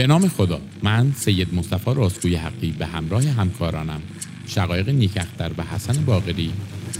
به نام خدا من سید مصطفی راستگوی حقی به همراه همکارانم شقایق نیکختر و حسن باقری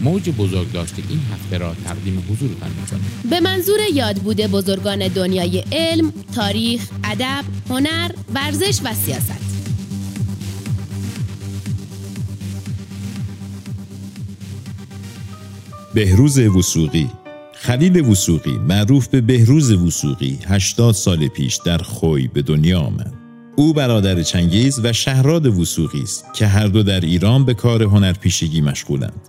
موج بزرگ داشته این هفته را تقدیم حضورتان می‌کنیم به منظور یاد بوده بزرگان دنیای علم، تاریخ، ادب، هنر، ورزش و سیاست. بهروز وسوقی خلیل وسوقی معروف به بهروز وسوقی 80 سال پیش در خوی به دنیا آمد. او برادر چنگیز و شهراد وسوقی است که هر دو در ایران به کار هنرپیشگی مشغولند.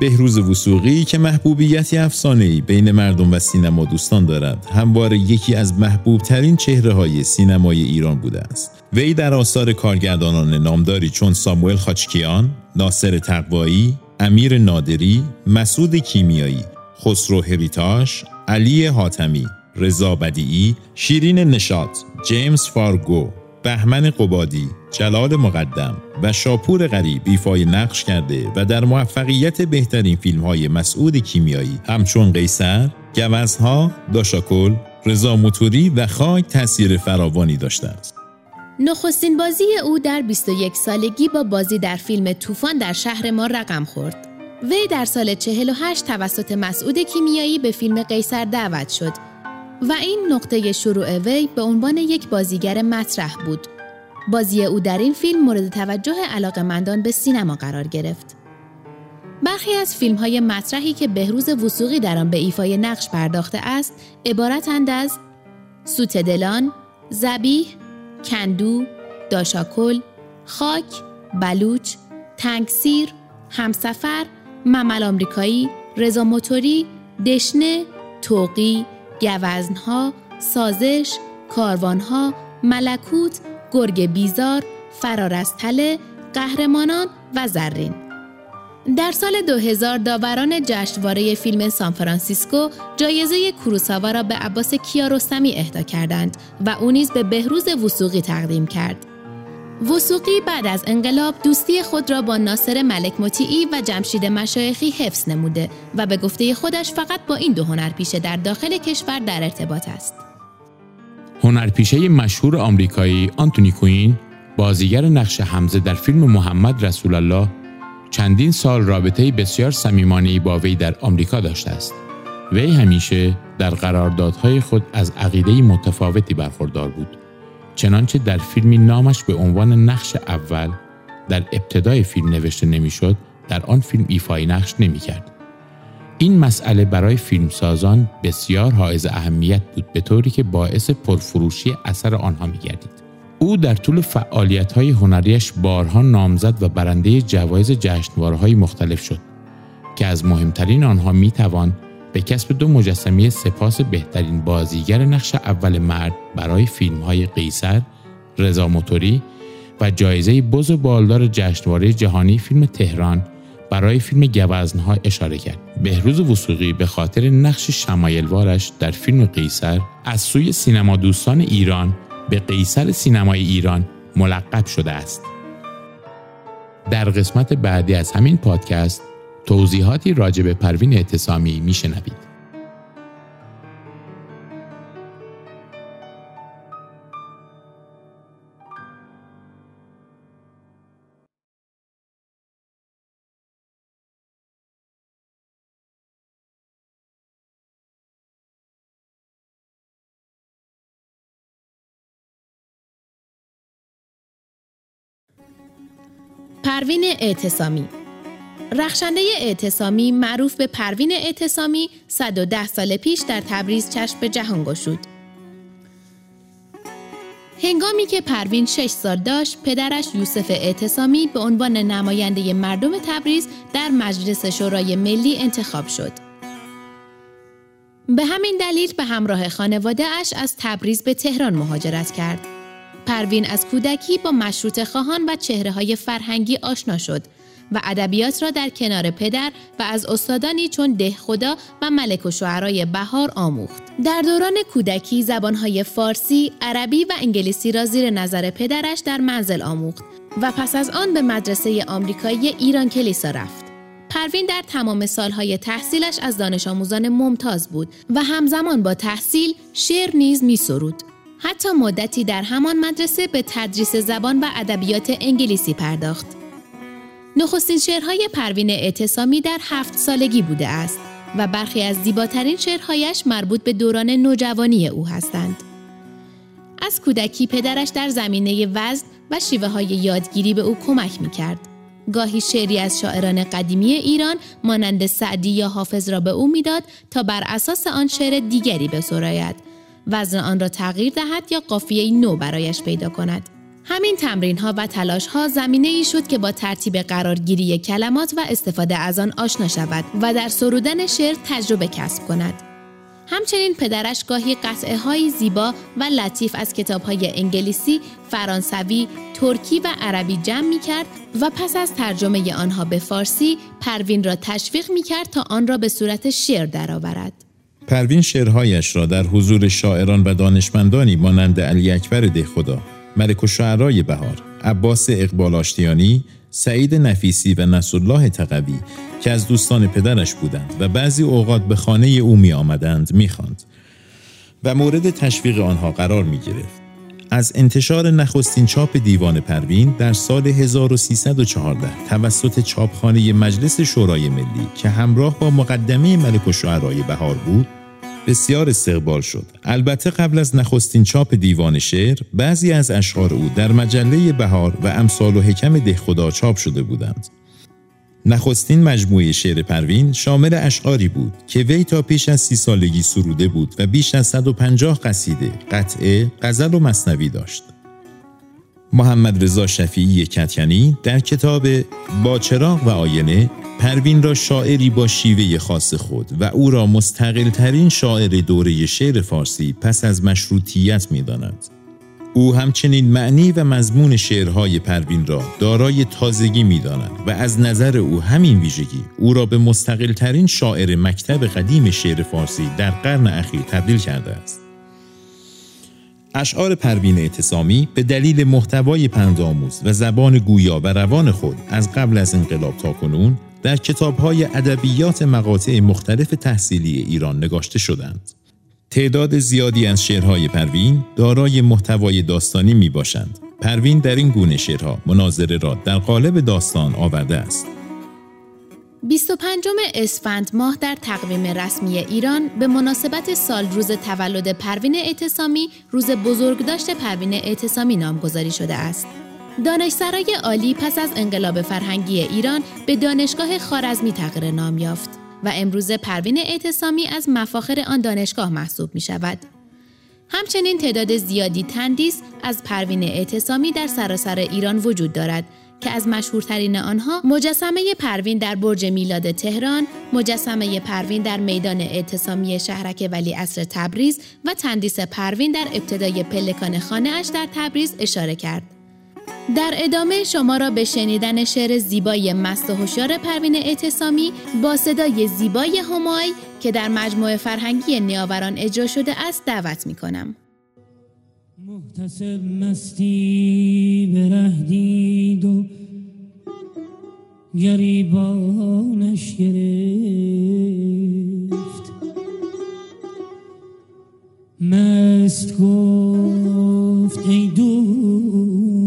بهروز وسوقی که محبوبیتی افسانه‌ای بین مردم و سینما دوستان دارد همواره یکی از محبوب ترین چهره های سینمای ایران بوده است وی در آثار کارگردانان نامداری چون ساموئل خاچکیان، ناصر تقوایی، امیر نادری، مسعود کیمیایی، خسرو هریتاش، علی حاتمی، رضا بدیعی، شیرین نشاط، جیمز فارگو، بهمن قبادی، جلال مقدم و شاپور غریب ایفای نقش کرده و در موفقیت بهترین فیلم های مسعود کیمیایی همچون قیصر، گوزن‌ها، داش آکل، رضا موتوری و خاک تاثیر فراوانی داشته است. نخستین بازی او در 21 سالگی با بازی در فیلم طوفان در شهر ما رقم خورد. وی در سال 48 توسط مسعود کیمیایی به فیلم قیصر دعوت شد و این نقطه شروع وی به عنوان یک بازیگر مطرح بود. بازی او در این فیلم مورد توجه علاقمندان به سینما قرار گرفت. برخی از فیلم های مطرحی که بهروز وسوقی در آن به ایفای نقش پرداخته است عبارتند از سوت دلان، زبیح، کندو، داشاکل، خاک، بلوچ، تنگسیر، همسفر، ممل آمریکایی، رضا موتوری، دشنه، توقی، گوزنها، سازش، کاروانها، ملکوت، گرگ بیزار، فرار از تله، قهرمانان و زرین. در سال 2000 داوران جشنواره فیلم سان فرانسیسکو جایزه کروساوا را به عباس کیارستمی اهدا کردند و او نیز به بهروز وسوقی تقدیم کرد. وسوقی بعد از انقلاب دوستی خود را با ناصر ملک مطیعی و جمشید مشایخی حفظ نموده و به گفته خودش فقط با این دو هنرپیشه در داخل کشور در ارتباط است. هنرپیشه مشهور آمریکایی آنتونی کوین بازیگر نقش حمزه در فیلم محمد رسول الله چندین سال رابطه بسیار صمیمانه‌ای با وی در آمریکا داشته است. وی همیشه در قراردادهای خود از عقیده متفاوتی برخوردار بود. چنانچه در فیلمی نامش به عنوان نقش اول در ابتدای فیلم نوشته نمی‌شد در آن فیلم ایفای نقش نمی‌کرد. این مسئله برای فیلمسازان بسیار حائز اهمیت بود به طوری که باعث پرفروشی اثر آنها می گردید. او در طول فعالیت های هنریش بارها نامزد و برنده جوایز جشنوارهای مختلف شد که از مهمترین آنها می توان به کسب دو مجسمه سپاس بهترین بازیگر نقش اول مرد برای فیلم های قیصر، رضا موتوری و جایزه بز بالدار جشنواره جهانی فیلم تهران برای فیلم گوزنها اشاره کرد. بهروز وسوقی به خاطر نقش شمایلوارش در فیلم قیصر از سوی سینما دوستان ایران به قیصر سینمای ایران ملقب شده است. در قسمت بعدی از همین پادکست توضیحاتی راجع به پروین اعتصامی میشنوید. پروین اعتصامی رخشنده اعتصامی معروف به پروین اعتصامی 110 سال پیش در تبریز چشم به جهان گشود. هنگامی که پروین 6 سال داشت، پدرش یوسف اعتصامی به عنوان نماینده مردم تبریز در مجلس شورای ملی انتخاب شد. به همین دلیل به همراه خانواده اش از تبریز به تهران مهاجرت کرد. پروین از کودکی با مشروط خواهان و چهره های فرهنگی آشنا شد و ادبیات را در کنار پدر و از استادانی چون ده خدا و ملک و شعرای بهار آموخت. در دوران کودکی زبانهای فارسی، عربی و انگلیسی را زیر نظر پدرش در منزل آموخت و پس از آن به مدرسه آمریکایی ایران کلیسا رفت. پروین در تمام سالهای تحصیلش از دانش آموزان ممتاز بود و همزمان با تحصیل شعر نیز می سرود. حتی مدتی در همان مدرسه به تدریس زبان و ادبیات انگلیسی پرداخت. نخستین شعرهای پروین اعتصامی در هفت سالگی بوده است و برخی از زیباترین شعرهایش مربوط به دوران نوجوانی او هستند. از کودکی پدرش در زمینه وزن و شیوه های یادگیری به او کمک می کرد. گاهی شعری از شاعران قدیمی ایران مانند سعدی یا حافظ را به او می‌داد تا بر اساس آن شعر دیگری بسراید وزن آن را تغییر دهد یا قافیه نو برایش پیدا کند همین تمرین ها و تلاش ها زمینه ای شد که با ترتیب قرارگیری کلمات و استفاده از آن آشنا شود و در سرودن شعر تجربه کسب کند. همچنین پدرش گاهی قطعه های زیبا و لطیف از کتاب های انگلیسی، فرانسوی، ترکی و عربی جمع می کرد و پس از ترجمه آنها به فارسی پروین را تشویق می کرد تا آن را به صورت شعر درآورد. پروین شعرهایش را در حضور شاعران و دانشمندانی مانند علی اکبر دهخدا، ملک و شعرای بهار، عباس اقبال آشتیانی، سعید نفیسی و نصرالله تقوی که از دوستان پدرش بودند و بعضی اوقات به خانه او می آمدند می خاند. و مورد تشویق آنها قرار می گرفت. از انتشار نخستین چاپ دیوان پروین در سال 1314 توسط چاپخانه مجلس شورای ملی که همراه با مقدمه ملک و بهار بود بسیار استقبال شد. البته قبل از نخستین چاپ دیوان شعر بعضی از اشعار او در مجله بهار و امثال و حکم دهخدا چاپ شده بودند. نخستین مجموعه شعر پروین شامل اشعاری بود که وی تا پیش از سی سالگی سروده بود و بیش از 150 قصیده، قطعه، غزل و مصنوی داشت. محمد رضا شفیعی کتکنی در کتاب با چراغ و آینه پروین را شاعری با شیوه خاص خود و او را مستقل ترین شاعر دوره شعر فارسی پس از مشروطیت می داند. او همچنین معنی و مضمون شعرهای پروین را دارای تازگی می داند و از نظر او همین ویژگی او را به مستقل ترین شاعر مکتب قدیم شعر فارسی در قرن اخیر تبدیل کرده است. اشعار پروین اعتصامی به دلیل محتوای پندآموز و زبان گویا و روان خود از قبل از انقلاب تا کنون در کتابهای ادبیات مقاطع مختلف تحصیلی ایران نگاشته شدند. تعداد زیادی از شعرهای پروین دارای محتوای داستانی می باشند. پروین در این گونه شعرها مناظره را در قالب داستان آورده است. 25 اسفند ماه در تقویم رسمی ایران به مناسبت سال روز تولد پروین اعتصامی روز بزرگداشت پروین اعتصامی نامگذاری شده است. دانشسرای عالی پس از انقلاب فرهنگی ایران به دانشگاه خارزمی تغییر نام یافت و امروز پروین اعتصامی از مفاخر آن دانشگاه محسوب می شود. همچنین تعداد زیادی تندیس از پروین اعتصامی در سراسر ایران وجود دارد که از مشهورترین آنها مجسمه پروین در برج میلاد تهران، مجسمه پروین در میدان اعتصامی شهرک ولی عصر تبریز و تندیس پروین در ابتدای پلکان خانه اش در تبریز اشاره کرد. در ادامه شما را به شنیدن شعر زیبای مست و هوشیار پروین اعتصامی با صدای زیبای همای که در مجموعه فرهنگی نیاوران اجرا شده است دعوت می کنم. محتسب مستی برهدید و گریبانش گرفت. مست گفت ای دوست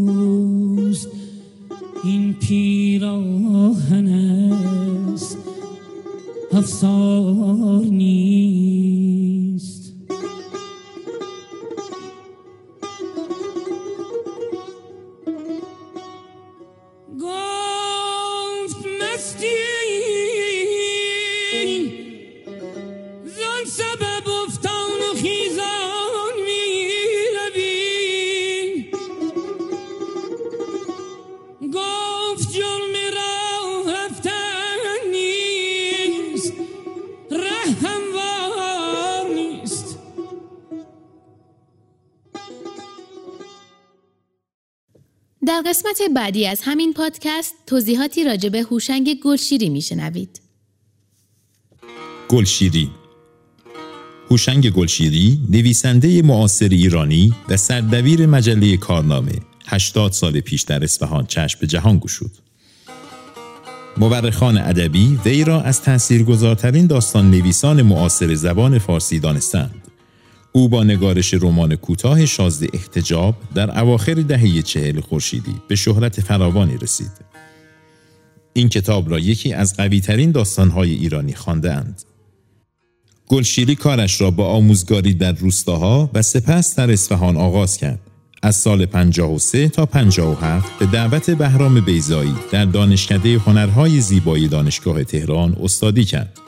این پیراهن است. افسار در قسمت بعدی از همین پادکست توضیحاتی راجع به هوشنگ گلشیری میشنوید. گلشیری هوشنگ گلشیری نویسنده معاصر ایرانی و سردبیر مجله کارنامه 80 سال پیش در اصفهان چشم به جهان گشود. مورخان ادبی وی را از تاثیرگذارترین داستان نویسان معاصر زبان فارسی دانستند. او با نگارش رمان کوتاه شازده احتجاب در اواخر دهه چهل خورشیدی به شهرت فراوانی رسید. این کتاب را یکی از قویترین داستانهای ایرانی خانده اند. گلشیری کارش را با آموزگاری در روستاها و سپس در اصفهان آغاز کرد. از سال 53 تا 57 به دعوت بهرام بیزایی در دانشکده هنرهای زیبایی دانشگاه تهران استادی کرد.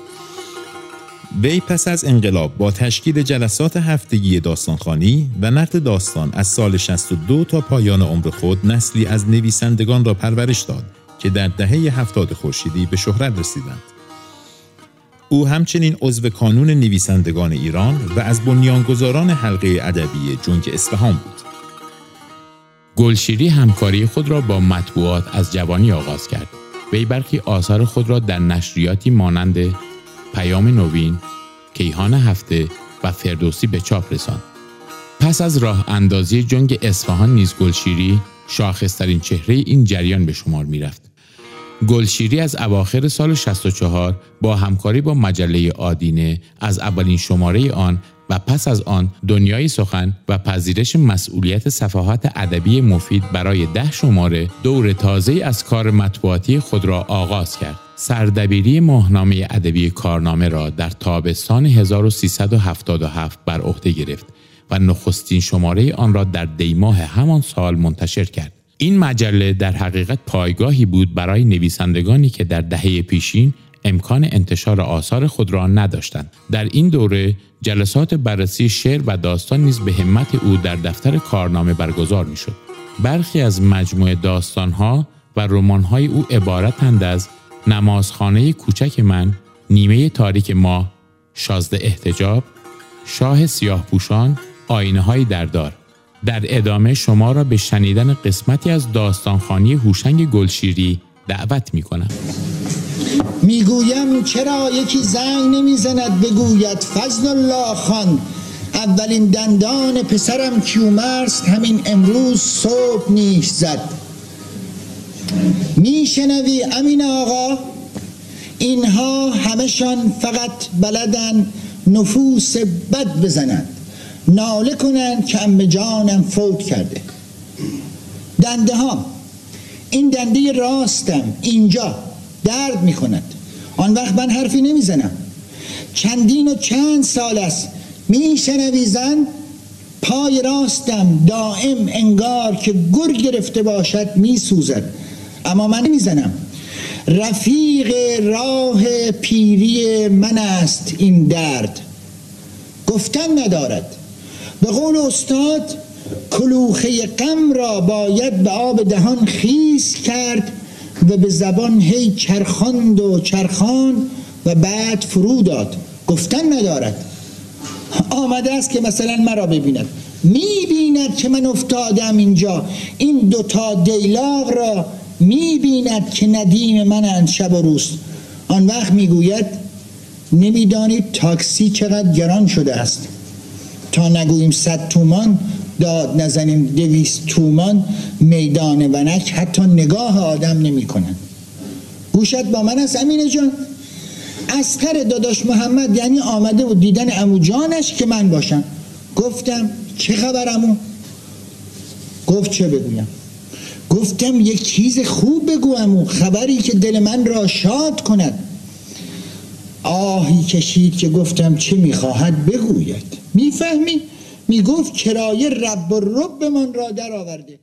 وی پس از انقلاب با تشکیل جلسات هفتگی داستانخانی و نقد داستان از سال 62 تا پایان عمر خود نسلی از نویسندگان را پرورش داد که در دهه هفتاد خورشیدی به شهرت رسیدند. او همچنین عضو کانون نویسندگان ایران و از بنیانگذاران حلقه ادبی جنگ اصفهان بود. گلشیری همکاری خود را با مطبوعات از جوانی آغاز کرد. وی برخی آثار خود را در نشریاتی مانند پیام نوین، کیهان هفته و فردوسی به چاپ رساند. پس از راه اندازی جنگ اصفهان نیز گلشیری شاخصترین چهره این جریان به شمار می رفت. گلشیری از اواخر سال 64 با همکاری با مجله آدینه از اولین شماره آن و پس از آن دنیای سخن و پذیرش مسئولیت صفحات ادبی مفید برای ده شماره دور تازه از کار مطبوعاتی خود را آغاز کرد. سردبیری ماهنامه ادبی کارنامه را در تابستان 1377 بر عهده گرفت و نخستین شماره آن را در دیماه همان سال منتشر کرد. این مجله در حقیقت پایگاهی بود برای نویسندگانی که در دهه پیشین امکان انتشار آثار خود را نداشتند. در این دوره جلسات بررسی شعر و داستان نیز به همت او در دفتر کارنامه برگزار می‌شد. برخی از مجموعه داستانها و رمانهای او عبارتند از نمازخانه کوچک من، نیمه تاریک ما، شازده احتجاب، شاه سیاه پوشان، آینه های دردار. در ادامه شما را به شنیدن قسمتی از داستانخانی هوشنگ گلشیری دعوت می کنم. می‌گویم چرا یکی زنگ نمی‌زند بگوید فضل الله خان اولین دندان پسرم کیومرس همین امروز صبح نیش زد. میشنوی امین آقا؟ اینها همشان فقط بلدن نفوس بد بزنند. ناله کنند که ام جانم فوت کرده. دنده ها این دنده راستم اینجا درد می کند آن وقت من حرفی نمی‌زنم. چندین و چند سال است میشنوی زن پای راستم دائم انگار که گر گرفته باشد میسوزد. اما من نمی‌زنم. رفیق راه پیری من است این درد. گفتن ندارد. به قول استاد کلوخه غم را باید به آب دهان خیز کرد و به زبان هی چرخاند و چرخان و بعد فرو داد. گفتن ندارد. آمده است که مثلا مرا ببیند. می‌بیند که من افتادم اینجا. این دوتا دیلاغ را می‌بیند که ندیم من شب و روز. آن وقت می‌گوید نمی‌دانید تاکسی چقدر گران شده است. تا نگوییم صد تومان داد نزنیم دویست تومان میدان ونک حتی نگاه آدم نمی کنن. گوشت با من است امینه جان. اسکر داداش محمد یعنی آمده و دیدن امو جانش که من باشم. گفتم چه خبر امو؟ گفت چه بگویم؟ گفتم یک چیز خوب بگو امو خبری که دل من را شاد کند. آهی کشید که گفتم چه می‌خواهد بگوید؟ می‌فهمی؟ می‌گفت کرایه رب و رب من را در آورده